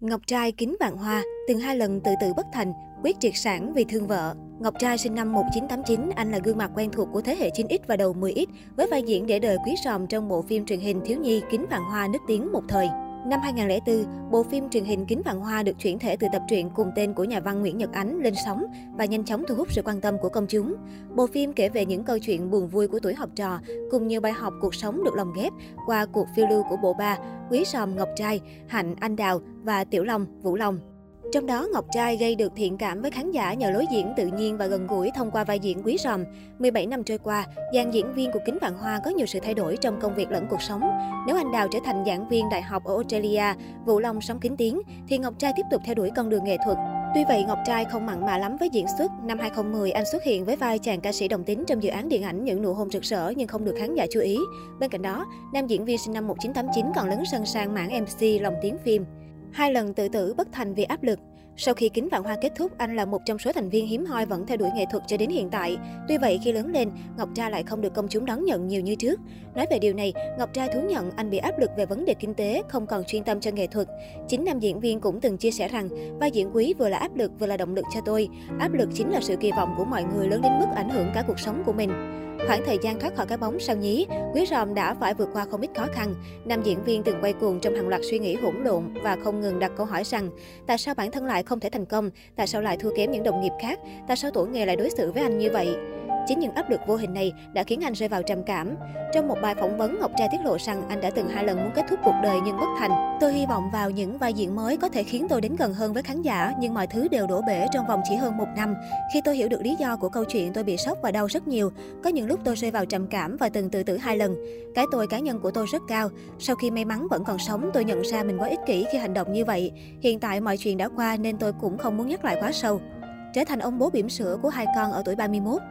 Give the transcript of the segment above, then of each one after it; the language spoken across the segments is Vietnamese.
Ngọc trai kính vạn hoa, từng hai lần tự tử bất thành, quyết triệt sản vì thương vợ. Ngọc trai sinh năm 1989, anh là gương mặt quen thuộc của thế hệ 9X và đầu 10X với vai diễn để đời quý sòm trong bộ phim truyền hình thiếu nhi Kính vạn hoa nức tiếng một thời. Năm 2004, bộ phim truyền hình Kính Vạn Hoa được chuyển thể từ tập truyện cùng tên của nhà văn Nguyễn Nhật Ánh lên sóng và nhanh chóng thu hút sự quan tâm của công chúng. Bộ phim kể về những câu chuyện buồn vui của tuổi học trò, cùng nhiều bài học cuộc sống được lồng ghép qua cuộc phiêu lưu của bộ ba Quý Sòm Ngọc Trai, Hạnh Anh Đào và Tiểu Long Vũ Long. Trong đó, Ngọc Trai gây được thiện cảm với khán giả nhờ lối diễn tự nhiên và gần gũi thông qua vai diễn quý ròm. 17 năm trôi qua, dàn diễn viên của Kính Vạn Hoa có nhiều sự thay đổi trong công việc lẫn cuộc sống. Nếu anh Đào trở thành giảng viên đại học ở Australia, Vũ Long sống kính tiếng, thì Ngọc Trai tiếp tục theo đuổi con đường nghệ thuật. Tuy vậy, Ngọc Trai không mặn mà lắm với diễn xuất. Năm 2010, anh xuất hiện với vai chàng ca sĩ đồng tính trong dự án điện ảnh Những nụ hôn rực rỡ nhưng không được khán giả chú ý. Bên cạnh đó, nam diễn viên sinh năm 1989 còn lấn sân sang mảng MC lồng tiếng phim. Hai lần tự tử bất thành vì áp lực. Sau khi Kính Vạn Hoa kết thúc, anh là một trong số thành viên hiếm hoi vẫn theo đuổi nghệ thuật cho đến hiện tại. Tuy vậy, khi lớn lên, Ngọc Tra lại không được công chúng đón nhận nhiều như trước. Nói về điều này, Ngọc Tra thú nhận anh bị áp lực về vấn đề kinh tế, không còn chuyên tâm cho nghệ thuật. Chính nam diễn viên cũng từng chia sẻ rằng, vai diễn quý vừa là áp lực vừa là động lực cho tôi. Áp lực chính là sự kỳ vọng của mọi người lớn đến mức ảnh hưởng cả cuộc sống của mình. Khoảng thời gian thoát khỏi cái bóng sau nhí, Quý Ròm đã phải vượt qua không ít khó khăn. Nam diễn viên từng quay cuồng trong hàng loạt suy nghĩ hỗn độn và không ngừng đặt câu hỏi rằng tại sao bản thân lại không thể thành công, tại sao lại thua kém những đồng nghiệp khác, tại sao tuổi nghề lại đối xử với anh như vậy. Chính những áp lực vô hình này đã khiến anh rơi vào trầm cảm. Trong một bài phỏng vấn, Ngọc Trai tiết lộ rằng anh đã từng hai lần muốn kết thúc cuộc đời nhưng bất thành. Tôi hy vọng vào những vai diễn mới có thể khiến tôi đến gần hơn với khán giả, nhưng mọi thứ đều đổ bể trong vòng chỉ hơn một năm. Khi tôi hiểu được lý do của câu chuyện, tôi bị sốc và đau rất nhiều. Có những lúc tôi rơi vào trầm cảm và từng tự tử hai lần. Cái tôi cá nhân của tôi rất cao. Sau khi may mắn vẫn còn sống, tôi nhận ra mình quá ích kỷ khi hành động như vậy. Hiện tại mọi chuyện đã qua nên tôi cũng không muốn nhắc lại quá sâu trở thành ông bố bỉm sữa của hai con ở tuổi 31.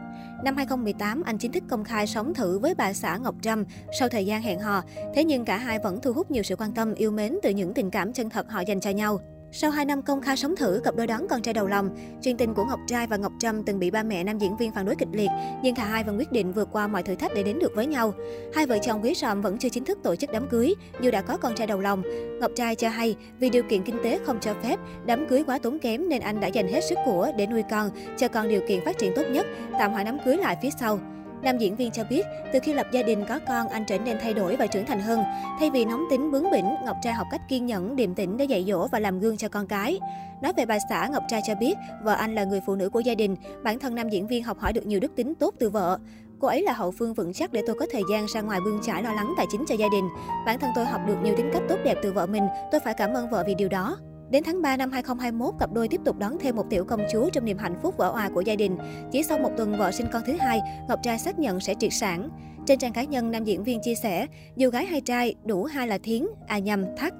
Năm 2018, anh chính thức công khai sống thử với bà xã Ngọc Trâm sau thời gian hẹn hò. Thế nhưng cả hai vẫn thu hút nhiều sự quan tâm, yêu mến từ những tình cảm chân thật họ dành cho nhau. Sau 2 năm công khai sống thử, cặp đôi đón con trai đầu lòng, chuyện tình của Ngọc Trai và Ngọc Trâm từng bị ba mẹ nam diễn viên phản đối kịch liệt, nhưng cả hai vẫn quyết định vượt qua mọi thử thách để đến được với nhau. Hai vợ chồng Quý Sòm vẫn chưa chính thức tổ chức đám cưới, dù đã có con trai đầu lòng. Ngọc Trai cho hay, vì điều kiện kinh tế không cho phép, đám cưới quá tốn kém nên anh đã dành hết sức của để nuôi con, cho con điều kiện phát triển tốt nhất, tạm hoãn đám cưới lại phía sau. Nam diễn viên cho biết, từ khi lập gia đình có con, anh trở nên thay đổi và trưởng thành hơn. Thay vì nóng tính bướng bỉnh, Ngọc Trai học cách kiên nhẫn, điềm tĩnh để dạy dỗ và làm gương cho con cái. Nói về bà xã, Ngọc Trai cho biết, vợ anh là người phụ nữ của gia đình. Bản thân nam diễn viên học hỏi được nhiều đức tính tốt từ vợ. Cô ấy là hậu phương vững chắc để tôi có thời gian ra ngoài bươn trải lo lắng tài chính cho gia đình. Bản thân tôi học được nhiều tính cách tốt đẹp từ vợ mình, tôi phải cảm ơn vợ vì điều đó. Đến tháng 3 năm 2021, cặp đôi tiếp tục đón thêm một tiểu công chúa trong niềm hạnh phúc vỡ òa của gia đình. Chỉ sau một tuần vợ sinh con thứ hai, Ngọc Trai xác nhận sẽ triệt sản. Trên trang cá nhân, nam diễn viên chia sẻ, dù gái hay trai, đủ hai là thiến, à nhầm, thắt.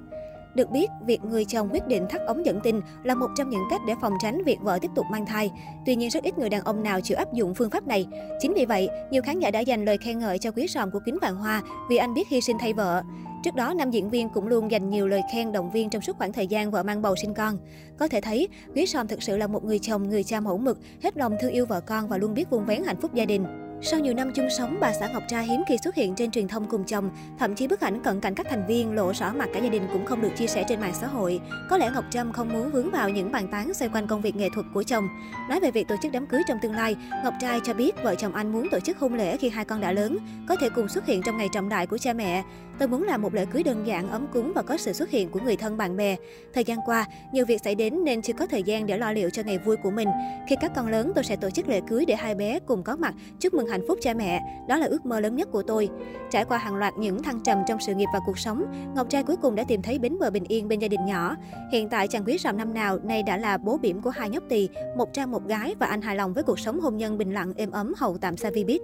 Được biết, việc người chồng quyết định thắt ống dẫn tinh là một trong những cách để phòng tránh việc vợ tiếp tục mang thai. Tuy nhiên, rất ít người đàn ông nào chịu áp dụng phương pháp này. Chính vì vậy, nhiều khán giả đã dành lời khen ngợi cho quý sòm của Kính Vạn Hoa vì anh biết hy sinh thay vợ. Trước đó, nam diễn viên cũng luôn dành nhiều lời khen động viên trong suốt khoảng thời gian vợ mang bầu sinh con. Có thể thấy, Quý Sòm thực sự là một người chồng, người cha mẫu mực, hết lòng thương yêu vợ con và luôn biết vun vén hạnh phúc gia đình. Sau nhiều năm chung sống, bà xã Ngọc Tra hiếm khi xuất hiện trên truyền thông cùng chồng. Thậm chí bức ảnh cận cảnh các thành viên lộ rõ mặt cả gia đình cũng không được chia sẻ trên mạng xã hội. Có lẽ Ngọc Trâm không muốn vướng vào những bàn tán xoay quanh công việc nghệ thuật của chồng. Nói về việc tổ chức đám cưới trong tương lai, Ngọc Trai cho biết vợ chồng anh muốn tổ chức hôn lễ khi hai con đã lớn, có thể cùng xuất hiện trong ngày trọng đại của cha mẹ. Tôi muốn làm một lễ cưới đơn giản, ấm cúng và có sự xuất hiện của người thân bạn bè. Thời gian qua, nhiều việc xảy đến nên chưa có thời gian để lo liệu cho ngày vui của mình. Khi các con lớn, tôi sẽ tổ chức lễ cưới để hai bé cùng có mặt, chúc mừng hạnh phúc cha mẹ. Đó là ước mơ lớn nhất của tôi. Trải qua hàng loạt những thăng trầm trong sự nghiệp và cuộc sống, Ngọc Trai cuối cùng đã tìm thấy bến bờ bình yên bên gia đình nhỏ. Hiện tại chàng quý sầm năm nào nay đã là bố bỉm của hai nhóc tỳ, một trai một gái và anh hài lòng với cuộc sống hôn nhân bình lặng êm ấm hầu tạm xa vi biết.